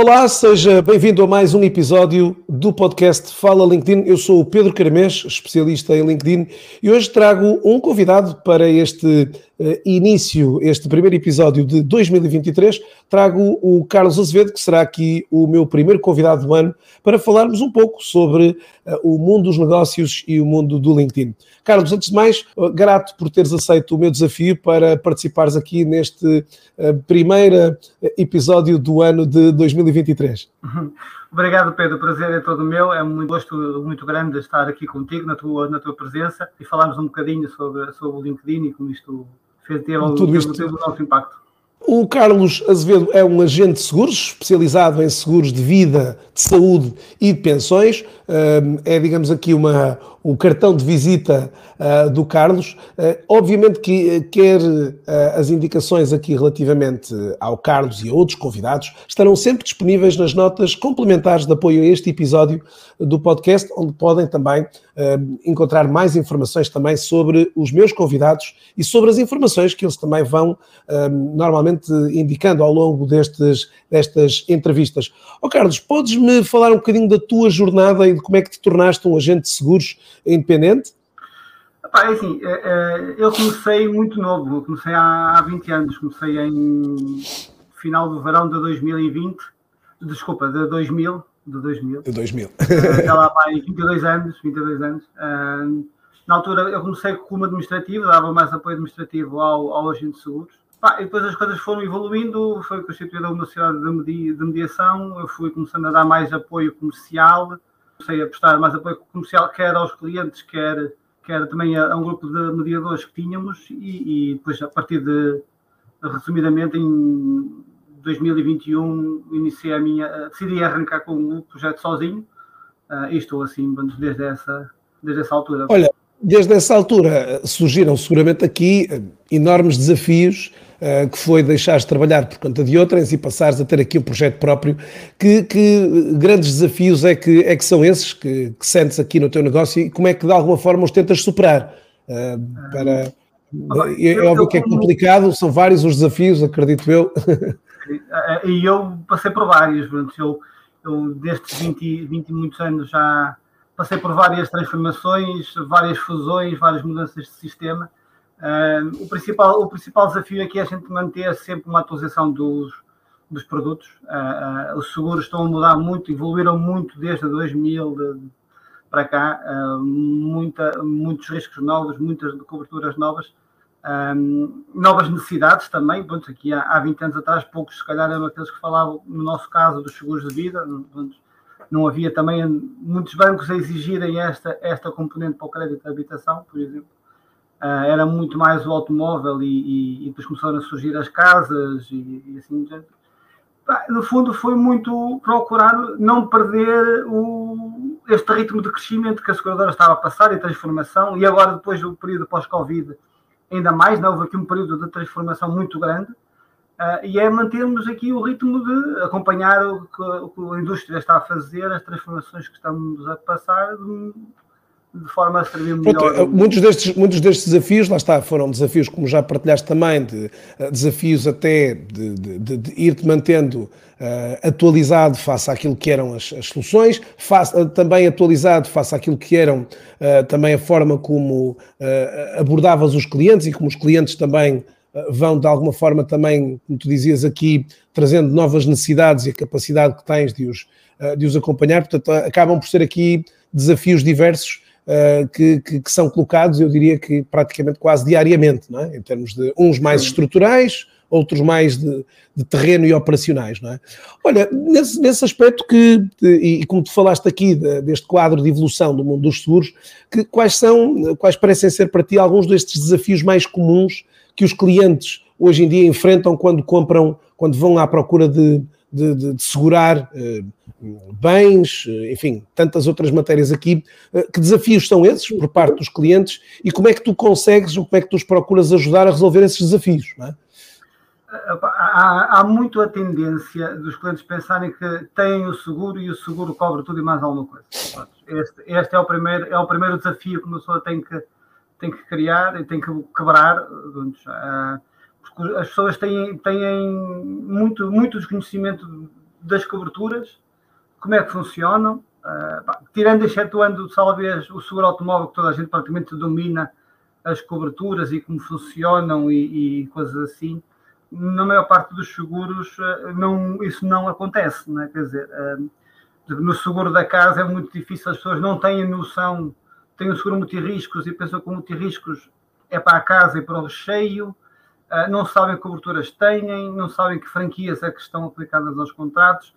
Olá, seja bem-vindo a mais um episódio do podcast Fala LinkedIn. Eu sou o Pedro Caramês, especialista em LinkedIn, e hoje trago um convidado para este uh, início, este primeiro episódio de 2023. Trago o Carlos Azevedo, que será aqui o meu primeiro convidado do ano, para falarmos um pouco sobre uh, o mundo dos negócios e o mundo do LinkedIn. Carlos, antes de mais, uh, grato por teres aceito o meu desafio para participares aqui neste primeiro episódio do ano de 2023. 2023. Obrigado, Pedro. O prazer é todo meu. É um gosto muito grande estar aqui contigo, na tua, na tua presença, e falarmos um bocadinho sobre, sobre o LinkedIn e como isto fez ter, Tudo isto. teve o nosso impacto. O Carlos Azevedo é um agente de seguros, especializado em seguros de vida, de saúde e de pensões. É, digamos aqui, uma, o cartão de visita uh, do Carlos. Uh, obviamente que uh, quer as indicações aqui relativamente ao Carlos e a outros convidados estarão sempre disponíveis nas notas complementares de apoio a este episódio do podcast, onde podem também encontrar mais informações também sobre os meus convidados e sobre as informações que eles também vão normalmente indicando ao longo destes, destas entrevistas. Ó oh, Carlos, podes-me falar um bocadinho da tua jornada e de como é que te tornaste um agente de seguros independente? Epá, é assim, é, é, eu comecei muito novo, comecei há, há 20 anos, comecei em final do verão de 2020, desculpa, de 2000, de 2000. De 2000. Já lá vai 22 anos, 22 anos. Na altura eu comecei como administrativo, dava mais apoio administrativo ao, ao agente de seguros. e depois as coisas foram evoluindo, foi constituída uma sociedade de mediação, eu fui começando a dar mais apoio comercial, comecei a prestar mais apoio comercial, quer aos clientes, quer, quer também a, a um grupo de mediadores que tínhamos, e, e depois, a partir de, resumidamente, em 2021, iniciei a minha, decidi arrancar com o projeto sozinho, uh, e estou assim, desde essa, desde essa altura. Olha, desde essa altura surgiram seguramente aqui enormes desafios uh, que foi deixares de trabalhar por conta de outras e passares a ter aqui um projeto próprio. Que, que grandes desafios é que, é que são esses que, que, sentes aqui no teu negócio e como é que de alguma forma os tentas superar? Para, é, é óbvio que é complicado, são vários os desafios, acredito eu. E eu passei por vários, eu, eu destes 20, 20 e muitos anos já passei por várias transformações, várias fusões, várias mudanças de sistema Uh, o, principal, o principal desafio aqui é a gente manter sempre uma atualização dos, dos produtos. Uh, uh, os seguros estão a mudar muito, evoluíram muito desde 2000 de, para cá, muita, muitos riscos novos, muitas coberturas novas, novas necessidades também. Pronto, aqui há, há 20 anos atrás, poucos se calhar eram aqueles que falavam, no nosso caso, dos seguros de vida. Pronto, não havia também muitos bancos a exigirem esta, esta componente para o crédito de habitação, por exemplo. Uh, era muito mais o automóvel e, e, e, depois começaram a surgir as casas e, e assim no fundo foi muito procurar não perder o, este ritmo de crescimento que a seguradora estava a passar e transformação. E agora depois do período pós-Covid ainda mais, não houve aqui um período de transformação muito grande uh, e é mantermos aqui o ritmo de acompanhar o que, o que, a indústria está a fazer, as transformações que estamos a passar de forma a servir melhor. Pronto, muitos, destes, muitos destes desafios, lá está, foram desafios, como já partilhaste também, de, eh, desafios até de, de, de ir-te mantendo uh, atualizado face àquilo que eram as, as soluções, face, também atualizado face àquilo que eram uh, também a forma como abordavas os clientes e como os clientes também vão de alguma forma também, como tu dizias aqui, trazendo novas necessidades e a capacidade que tens de os, de os acompanhar, portanto acabam por ser aqui desafios diversos uh, que, que, que, são colocados, eu diria que praticamente quase diariamente, não é? em termos de uns mais estruturais, outros mais de, de, terreno e operacionais, não é? Olha, nesse, nesse aspecto que, e, como tu falaste aqui de, deste quadro de evolução do mundo dos seguros, que, quais são, quais parecem ser para ti alguns destes desafios mais comuns que os clientes hoje em dia enfrentam quando compram, quando vão à procura de, de, de, de segurar eh, bens, eh, enfim, tantas outras matérias aqui. Eh, que desafios são esses por parte dos clientes e como é que tu consegues, ou como é que tu os procuras ajudar a resolver esses desafios? É? Há, há, muito a tendência dos clientes pensarem que têm o seguro e o seguro cobre tudo e mais alguma coisa. Este, este é, o primeiro, é o primeiro desafio que uma pessoa tem que, tem que criar e tem que quebrar. Uh, as pessoas têm, têm muito, muito desconhecimento das coberturas, como é que funcionam, uh, tirando e excetuando talvez o seguro automóvel que toda a gente praticamente domina as coberturas e como funcionam e, e coisas assim, na maior parte dos seguros não, isso não acontece, não é? quer dizer, no seguro da casa é muito difícil, as pessoas não têm noção, têm o seguro multirriscos e pensam que o multirriscos é para a casa e para o recheio, uh, não sabem que coberturas têm, não sabem que franquias é que estão aplicadas aos contratos.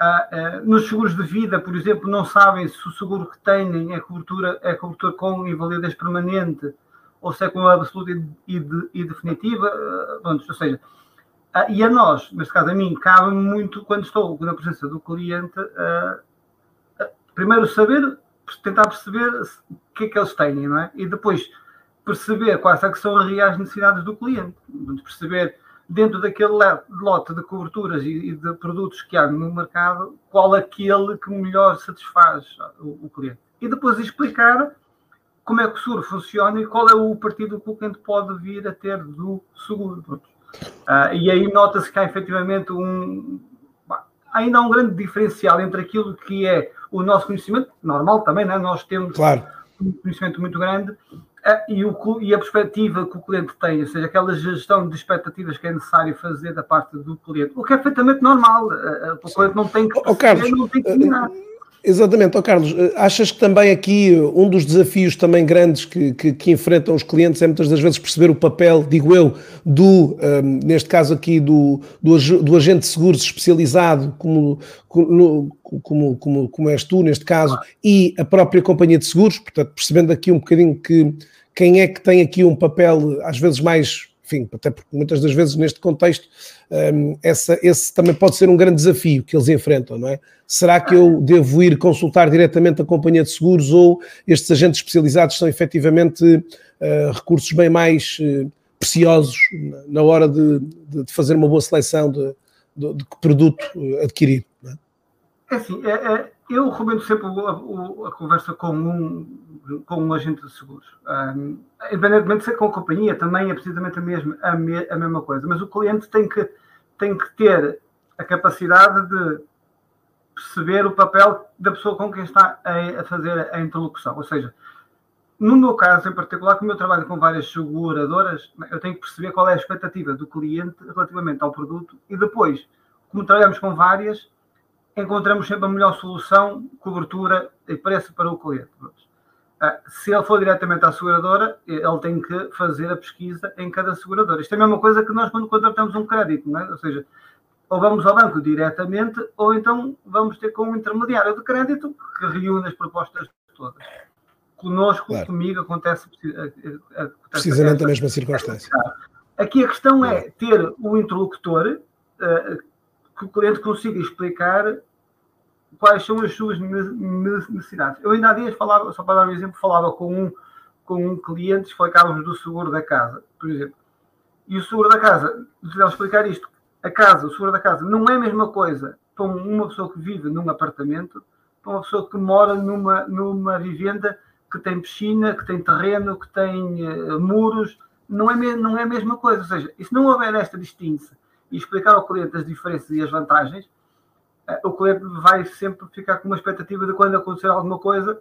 Uh, uh, nos seguros de vida, por exemplo, não sabem se o seguro que têm é cobertura, é cobertura com invalidez permanente ou se é com absoluta e, de, e definitiva. Uh, ou seja, e a nós, neste caso a mim, cabe muito quando estou na presença do cliente, primeiro saber, tentar perceber o que é que eles têm, não é? E depois perceber quais é que são as reais necessidades do cliente. Perceber dentro daquele lote de coberturas e de produtos que há no mercado, qual aquele que melhor satisfaz o, cliente. E depois explicar como é que o seguro funciona e qual é o partido que o cliente pode vir a ter do seguro. Uh, e aí nota-se que há efetivamente um. Ainda há um grande diferencial entre aquilo que é o nosso conhecimento, normal também, né? nós temos claro. um conhecimento muito grande, uh, e, o, e a perspectiva que o cliente tem, ou seja, aquela gestão de expectativas que é necessário fazer da parte do cliente, o que é perfeitamente normal. Uh, o cliente não tem que, oh, Carlos, não tem que. Exatamente, oh Carlos, eh, achas que também aqui eh, um dos desafios também grandes que, que, que, enfrentam os clientes é muitas das vezes perceber o papel, digo eu, do, um, ehm, neste caso aqui, do, do, do, agente de seguros especializado, como, como, como, como, como és tu neste caso, e a própria companhia de seguros, portanto, percebendo aqui um bocadinho que quem é que tem aqui um papel às vezes mais enfim, até porque muitas das vezes neste contexto um, essa, esse também pode ser um grande desafio que eles enfrentam, não é? Será que eu devo ir consultar diretamente a companhia de seguros ou estes agentes especializados são efetivamente uh, recursos bem mais uh, preciosos na hora de, de, fazer uma boa seleção de, de, de produto uh, adquirir? É? é assim, é, é, eu recomendo sempre a, a, conversa com um, com um agente de seguros. Um, independentemente de ser com a companhia, também é precisamente a mesma, a, me, a mesma coisa. Mas o cliente tem que, tem que ter a capacidade de perceber o papel da pessoa com quem está a, a fazer a interlocução. Ou seja, no meu caso em particular, como eu trabalho com várias seguradoras, eu tenho que perceber qual é a expectativa do cliente relativamente ao produto e depois, como trabalhamos com várias, encontramos sempre a melhor solução, cobertura e preço para o cliente. Ah, se ele for diretamente à seguradora, ele tem que fazer a pesquisa em cada seguradora. Isto é a mesma coisa que nós quando contratamos um crédito, não é? Ou seja, ou vamos ao banco diretamente, ou então vamos ter com um intermediário de crédito que reúne as propostas todas. Conosco, claro. comigo, acontece, acontece precisamente a mesma circunstância. Aqui a questão é ter o interlocutor uh, que o cliente consiga explicar quais são as suas necessidades. Eu ainda há dias falava, só para dar um exemplo, falava com um, com um cliente, explicávamos do seguro da casa, por exemplo. E o seguro da casa, de explicar isto, a casa, o seguro da casa, não é a mesma coisa para uma pessoa que vive num apartamento, para uma pessoa que mora numa, numa vivenda que tem piscina, que tem terreno, que tem uh, muros, não é, não é a mesma coisa. Ou seja, e se não houver esta distinção e explicar ao cliente as diferenças e as vantagens, uh, o cliente vai sempre ficar com uma expectativa de quando acontecer alguma coisa,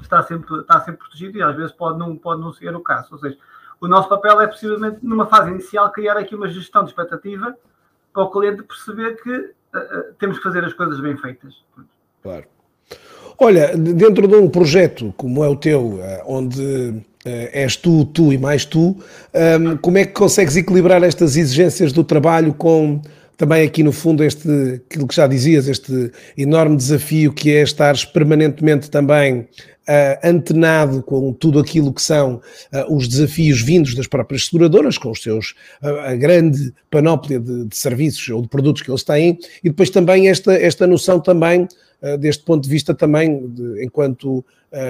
está sempre, está sempre protegido e às vezes pode não, pode não ser o caso. Ou seja, o nosso papel é precisamente, numa fase inicial, criar aqui uma gestão de expectativa para o cliente perceber que uh, temos que fazer as coisas bem feitas. Claro. Olha, dentro de um projeto como é o teu, onde és tu, tu e mais tu, como é que consegues equilibrar estas exigências do trabalho com também aqui no fundo este, aquilo que já dizias, este enorme desafio que é estares permanentemente também uh, antenado com tudo aquilo que são uh, os desafios vindos das próprias seguradoras, com os seus, uh, a grande panóplia de, de, serviços ou de produtos que eles têm, e depois também esta, esta noção também, deste ponto de vista também, de, enquanto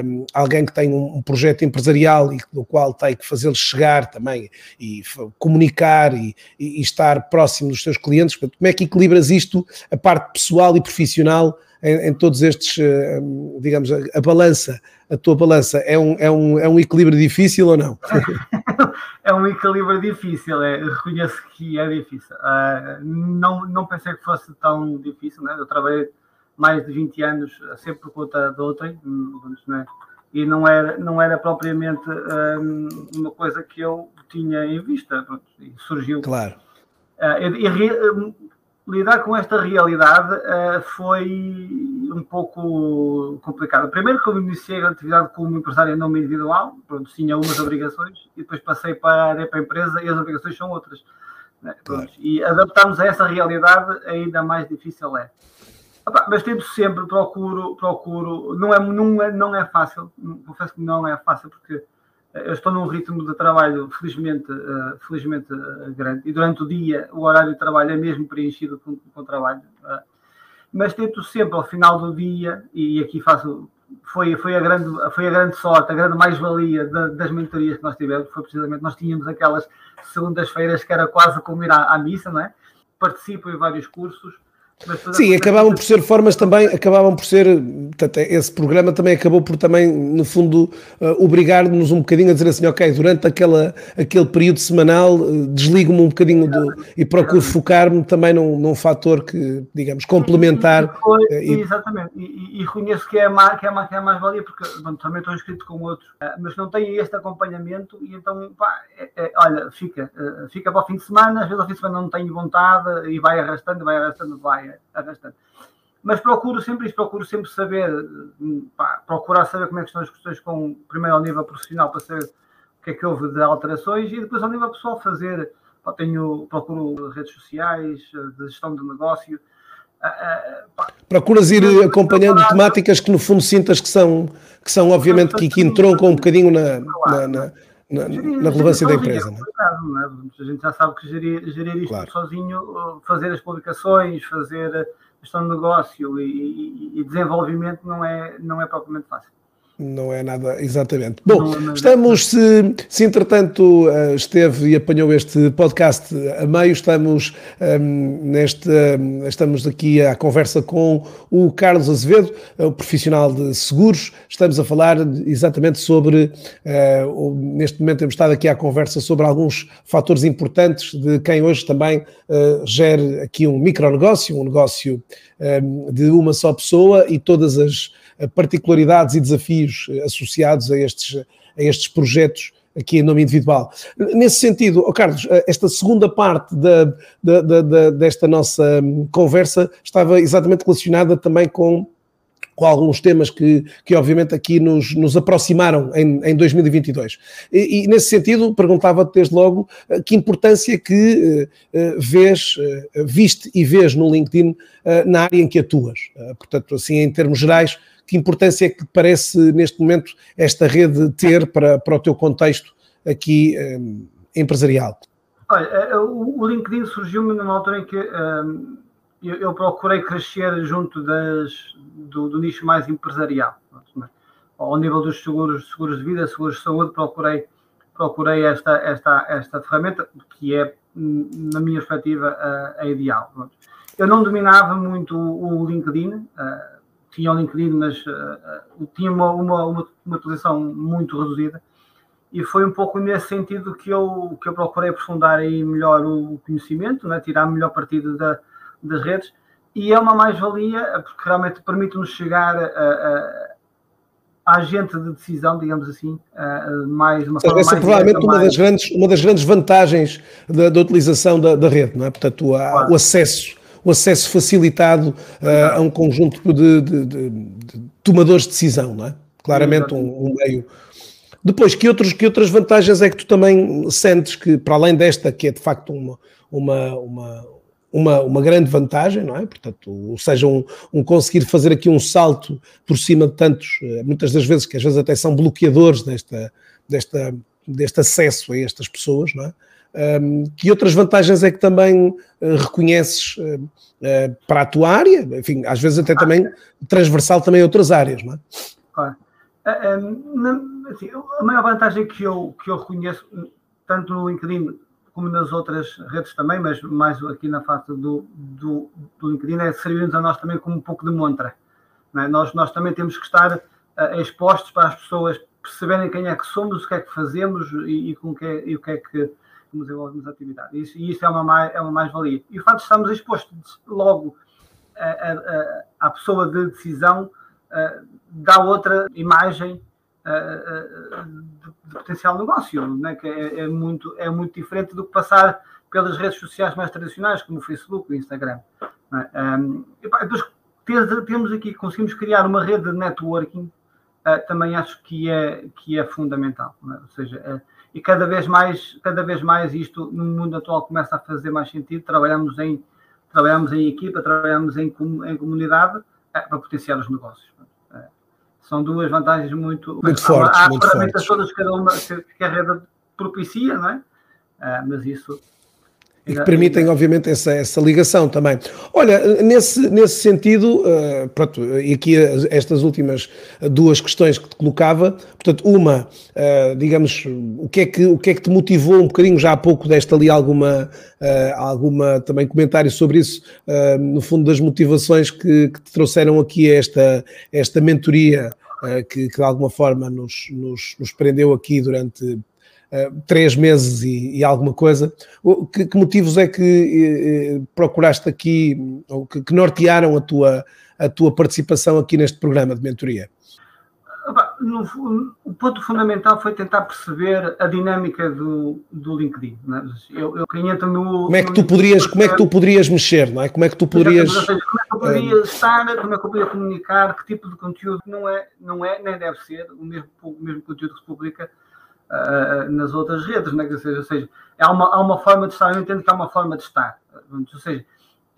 um, alguém que tem um, um, projeto empresarial e do qual tem que fazê-lo chegar também e comunicar e, e, estar próximo dos seus clientes. Como é que equilibras isto, a parte pessoal e profissional, em, em todos estes, uh, digamos, a, a, balança, a tua balança, é um, é, um, é um equilíbrio difícil ou não? é um equilíbrio difícil, é, reconheço que é difícil. Uh, não, não pensei que fosse tão difícil, né? eu trabalhei mais de 20 anos sempre por conta de outrem, né? e não era, não era propriamente um, uma coisa que eu tinha em vista, pronto, surgiu. Claro. Uh, e, e, lidar com esta realidade uh, foi um pouco complicado. Primeiro que eu iniciei a atividade como empresário em nome individual, pronto, tinha umas obrigações, e depois passei para, para a empresa e as obrigações são outras. Né? E adaptarmos a essa realidade ainda mais difícil é. Mas tento sempre, procuro, procuro, não é, não é, não é fácil, confesso que não é fácil, porque eu estou num ritmo de trabalho felizmente, uh, felizmente uh, grande e durante o dia o horário de trabalho é mesmo preenchido com, com trabalho. Uh, mas tento sempre ao final do dia, e aqui faço, foi, foi, a, grande, foi a grande sorte, a grande mais-valia das mentorias que nós tivemos, foi precisamente, nós tínhamos aquelas segundas-feiras que era quase como ir à, à missa, não é? Participo em vários cursos, Sim, acabavam por ser formas também, acabavam por ser, portanto, esse programa também acabou por também, no fundo, uh, obrigar-nos um bocadinho a dizer assim, ok, durante aquela, aquele período semanal, uh, desligo-me um bocadinho do, e procuro focar-me também num, num fator que, digamos, complementar. Foi, uh, e, exatamente, e, e, reconheço que é, má, que, é má, que é mais valia, porque bom, também estou inscrito com outros, mas não tenho este acompanhamento e então, pá, é, é, olha, fica, fica para o fim de semana, às vezes ao fim de semana não tenho vontade e vai arrastando, vai arrastando, vai arrastando. Mas procuro sempre isso, procuro sempre saber, pá, procurar saber como é que estão as questões com, primeiro ao nível profissional, para saber o que é que houve de alterações e depois ao nível pessoal fazer, pá, tenho, procuro redes sociais, de gestão de negócio, Procuras ir acompanhando temáticas que no fundo sintas que são, que são obviamente que, que entroncam um bocadinho na, na, na, na, na relevância da empresa. Não é? A gente já sabe que gerir, gerir isto claro. sozinho, fazer as publicações, fazer gestão de negócio e, e, e, desenvolvimento não é, não é propriamente fácil. Não é nada, exatamente. Bom, é estamos, se, se entretanto eh, esteve e apanhou este podcast a meio, estamos, um, ehm, neste, um, estamos aqui à conversa com o Carlos Azevedo, é o profissional de seguros. Estamos a falar exatamente sobre, uh, neste momento temos estado aqui à conversa sobre alguns fatores importantes de quem hoje também uh, gere aqui um micronegócio, um negócio um, ehm, de uma só pessoa e todas as particularidades e desafios eh, associados a estes, a estes projetos aqui em nome individual. Nesse sentido, oh Carlos, eh, esta segunda parte da, da, da, desta nossa hum, conversa estava exatamente relacionada também com com alguns temas que, que obviamente aqui nos, nos aproximaram em, em 2022. E, e nesse sentido, perguntava-te desde logo eh, que importância que uh, vês, uh, viste e vês no LinkedIn uh, na área em que atuas. portanto, assim, em termos gerais, que importância é que parece neste momento esta rede ter para, para o teu contexto aqui um, empresarial? Olha, o LinkedIn surgiu-me numa altura em que um, eu, eu, procurei crescer junto das, do, do, nicho mais empresarial. Ao nível dos seguros, seguros de vida, seguros de saúde, procurei, procurei esta, esta, esta ferramenta que é, na minha perspectiva, a, a ideal. Eu não dominava muito o LinkedIn, uh, tinha o LinkedIn, mas uh, tinha uma, uma, uma, uma utilização muito reduzida. E foi um pouco nesse sentido que eu, que eu procurei aprofundar aí melhor o conhecimento, né? tirar melhor partido da, das redes. E é uma mais-valia, porque realmente permite-nos chegar a, a, agente de decisão, digamos assim, mais uma forma Essa é provavelmente uma, das grandes, uma das grandes vantagens da, da utilização da, da, rede, não é? Portanto, o, claro. o acesso o acesso facilitado uh, a um conjunto de, de, de, de, tomadores de decisão, não é? Claramente um, um, meio. Depois, que, outros, que outras vantagens é que tu também sentes que, para além desta, que é de facto uma, uma, uma, uma, uma grande vantagem, não é? Portanto, ou seja, um, um, conseguir fazer aqui um salto por cima de tantos, eh, muitas das vezes, que às vezes até são bloqueadores desta, desta, deste acesso a estas pessoas, não é? Um, que outras vantagens é que também uh, reconheces uh, uh, para a tua área? Enfim, às vezes até também transversal também a outras áreas, não é? Claro. assim, a maior vantagem que eu, que eu reconheço, tanto no LinkedIn como nas outras redes também, mas mais aqui na face do, do, do LinkedIn, é servir-nos a nós também como um pouco de montra. É? Nós, nós também temos que estar uh, expostos para as pessoas perceberem quem é que somos, o que é que fazemos e, e com que é, e o que é que desenvolvemos a atividade. Isso, e isso é uma, é uma mais-valia. E o facto de estarmos expostos logo à pessoa de decisão uh, dá outra imagem de, potencial negócio, né? que é, é, muito, é muito diferente do que passar pelas redes sociais mais tradicionais, como o Facebook, o Instagram. Um, e, pá, depois temos aqui, conseguimos criar uma rede de networking, uh, também acho que é, que é fundamental. Né? Ou seja, uh, e cada vez mais, cada vez mais isto no mundo atual começa a fazer mais sentido. Trabalhamos em, trabalhamos em equipa, trabalhamos em, em comunidade uh, para potenciar os negócios são duas vantagens muito, muito fortes. Há, há muito ferramentas todas cada uma que a rede propicia, não é? Ah, mas isso e que permitem, obviamente, essa, essa ligação também. Olha, nesse, nesse sentido, uh, pronto, e aqui estas últimas duas questões que te colocava, portanto, uma, uh, digamos, o que, é que, o que é que te motivou um bocadinho, já há pouco deste ali alguma, uh, alguma também comentário sobre isso, no fundo das motivações que, que te trouxeram aqui esta, esta mentoria, que, que, de alguma forma nos, nos, nos prendeu aqui durante eh, três meses e, e alguma coisa. Que, que, motivos é que eh, eh, procuraste aqui, ou que, que, nortearam a tua, a tua participação aqui neste programa de mentoria? No, o ponto fundamental foi tentar perceber a dinâmica do, do LinkedIn. É? Eu, eu no. Como é que tu poderias, como é que tu poderias mexer, não é? Como é que tu poderias. Seja, como é que eu poderia estar, como é que eu poderia comunicar, que tipo de conteúdo não é, não é nem deve ser o mesmo, o mesmo conteúdo que se publica uh, nas outras redes, né? ou seja, ou seja há, uma, há uma forma de estar, eu entendo que há uma forma de estar, ou seja,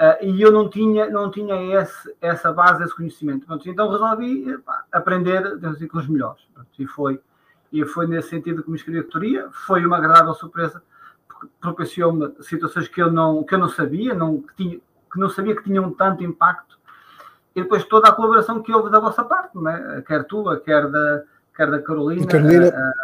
uh, e eu não tinha, não tinha esse, essa base, esse conhecimento, pronto, então resolvi pá, aprender assim, com os melhores, pronto, e foi e foi nesse sentido que me inscrevi a tutoria, foi uma agradável surpresa, porque propiciou-me situações que eu não, que eu não sabia, não, que, tinha, que não sabia que tinham tanto impacto, e depois toda a colaboração que houve da vossa parte, é? quer tua, quer da, quer da Carolina, Carolina.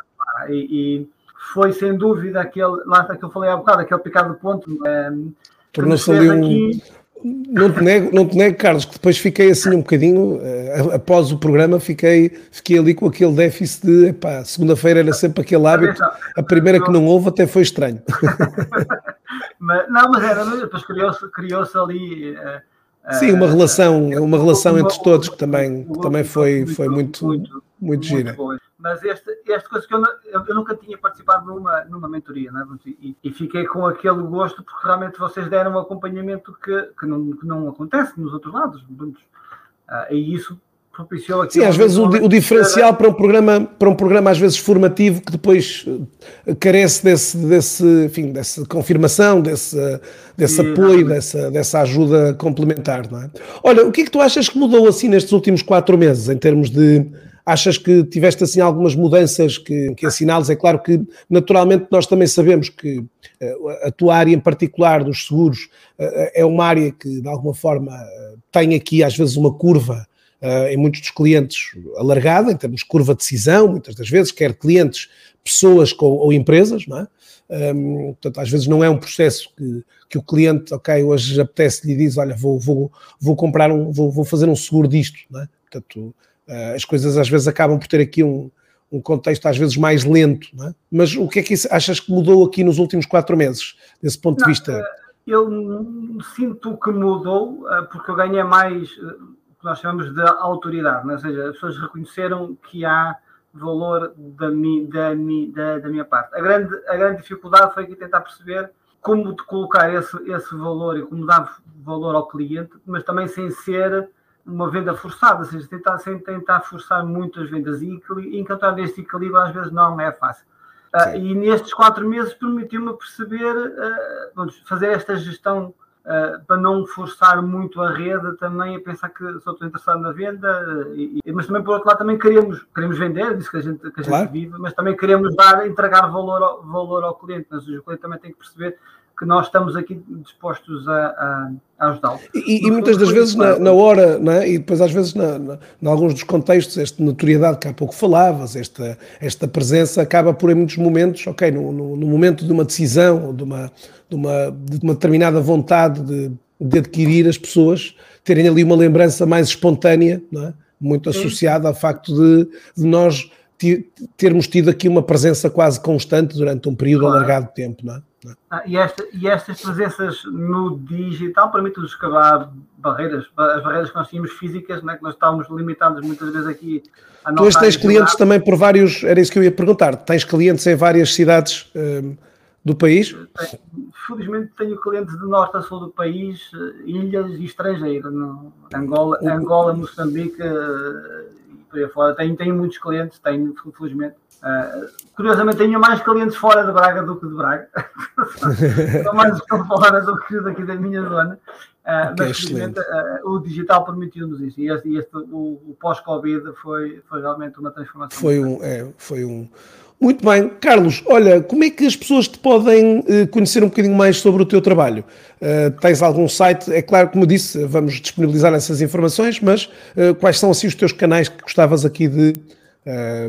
E, e, foi sem dúvida aquele, lá que eu falei há bocado, aquele picado de ponto. Um, ehm, Tornou-se ali um. Aqui... Não te, nego, não te nego, Carlos, que depois fiquei assim um bocadinho, uh, após o programa, fiquei, fiquei ali com aquele déficit de, epá, segunda-feira era sempre aquele hábito, a primeira que não houve até foi estranho. mas, não, mas era, depois criou-se criou ali... Uh, Sim, uma relação, uma relação entre todos que também, que também foi, foi muito, muito, muito gira. Mas esta, esta coisa que eu, eu, eu, nunca tinha participado numa, numa mentoria, né? e, e, fiquei com aquele gosto porque realmente vocês deram um acompanhamento que, que, não, que não acontece nos outros lados. Uh, e isso propiciou aqui. Sim, às vezes o, o, diferencial para um programa, para um programa às vezes formativo que depois eh, carece desse, desse, enfim, dessa confirmação, desse, desse apoio, dessa, dessa ajuda complementar, não é? Olha, o que é que tu achas que mudou assim nestes últimos quatro meses em termos de Achas que tiveste assim algumas mudanças que, que assinales? É claro que naturalmente nós também sabemos que uh, a tua área em particular dos seguros uh, é uma área que de alguma forma uh, tem aqui às vezes uma curva em muitos dos clientes alargada, em termos de curva de decisão, muitas das vezes, quer clientes, pessoas com, ou empresas, não é? Um, portanto, às vezes não é um processo que, que o cliente, ok, hoje apetece-lhe e diz, olha, vou, vou, vou comprar um, vou, vou fazer um seguro disto, não é? Portanto, as coisas às vezes acabam por ter aqui um, um contexto às vezes mais lento, é? Mas o que é que achas que mudou aqui nos últimos quatro meses, desse ponto não, de vista? Eh, eu sinto que mudou, porque eu ganhei mais que nós chamamos de autoridade, né? ou seja, as pessoas reconheceram que há valor da, mi, da, mi, da, da, minha parte. A grande, a grande dificuldade foi aqui tentar perceber como colocar esse, esse valor e como dar valor ao cliente, mas também sem ser uma venda forçada, ou seja, tentar, sem tentar forçar muito as vendas e encontrar este equilíbrio às vezes não é fácil. Uh, e nestes quatro meses permitiu-me perceber, uh, vamos, fazer esta gestão Uh, para não forçar muito a rede também a pensar que só estou interessado na venda, e, mas também por outro lado também queremos, queremos vender, disso que a gente, que a claro. gente vive, mas também queremos dar, entregar valor ao, valor ao cliente, mas o cliente também tem que perceber que nós estamos aqui dispostos a, a, a ajudá-lo. E, e, muitas das vezes na, na hora, é? e depois às vezes na, na, em alguns dos contextos, esta notoriedade que há pouco falavas, esta, esta presença acaba por em muitos momentos, ok, no, no, no momento de uma decisão, ou de uma, de uma, de uma determinada vontade de, de adquirir as pessoas, terem ali uma lembrança mais espontânea, é? muito associada ao facto de, de nós termos tido aqui uma presença quase constante durante um período claro. alargado de tempo, não é? Ah, e, esta, e, estas presenças no digital permitem-nos escavar barreiras, as barreiras que nós tínhamos físicas, né, que naz estávamos limitados muitas vezes aqui. A tu hoje tens clientes também por vários, era isso que eu ia perguntar, tens clientes em várias cidades um, do país? Felizmente tenho clientes de norte a sul do país, ilhas e estrangeiras, Angola, Angola, Moçambique eh, Tenho, tenho muitos clientes, tenho, felizmente. Uh, curiosamente, tenho mais clientes fora de Braga do que de Braga. São mais fora do que daqui da minha zona. Uh, okay, mas, felizmente, uh, o digital permitiu-nos isso. E este, este o, o pós-Covid foi, foi realmente uma transformação. Foi um, é, foi um. Muito bem. Carlos, olha, como é que as pessoas te podem conhecer um bocadinho mais sobre o teu trabalho? tens algum site? É claro, como disse, vamos disponibilizar essas informações, mas quais são assim os teus canais que gostavas aqui de,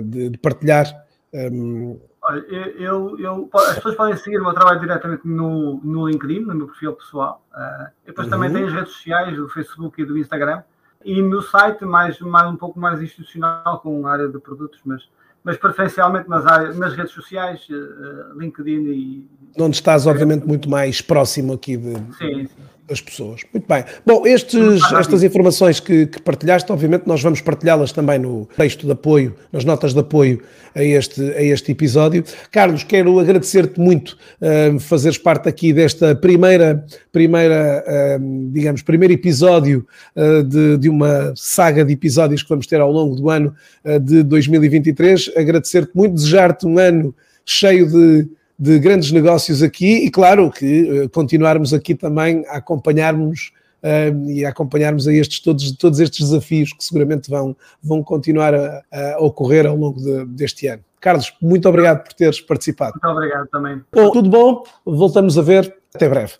de, de partilhar? Um... Olha, eu, eu, as pessoas podem seguir o meu trabalho diretamente no, no LinkedIn, no meu perfil pessoal. Uh, depois uhum. também tenho as redes sociais, do Facebook e do Instagram. E no site, mais, mais um pouco mais institucional, com área de produtos, mas, mas preferencialmente nas, áreas, nas redes sociais, uh, LinkedIn e. Onde estás, obviamente, muito mais próximo aqui de. Sim, sim das pessoas. Muito bem. Bom, estes, estas informações que, que, partilhaste, obviamente, nós vamos partilhá-las também no texto de apoio, nas notas de apoio a este, a este episódio. Carlos, quero agradecer-te muito uh, fazeres parte aqui desta primeira, primeira uh, digamos, primeiro episódio uh, de, de uma saga de episódios que vamos ter ao longo do ano de 2023. Agradecer-te muito, desejar-te um ano cheio de de grandes negócios aqui e, claro, que uh, continuarmos aqui também a acompanharmos uh, e a acompanharmos a estes, todos, todos estes desafios que seguramente vão, vão continuar a, a ocorrer ao longo de, deste ano. Carlos, muito obrigado por teres participado. Muito obrigado também. Bom, tudo bom? Voltamos a ver. Até breve.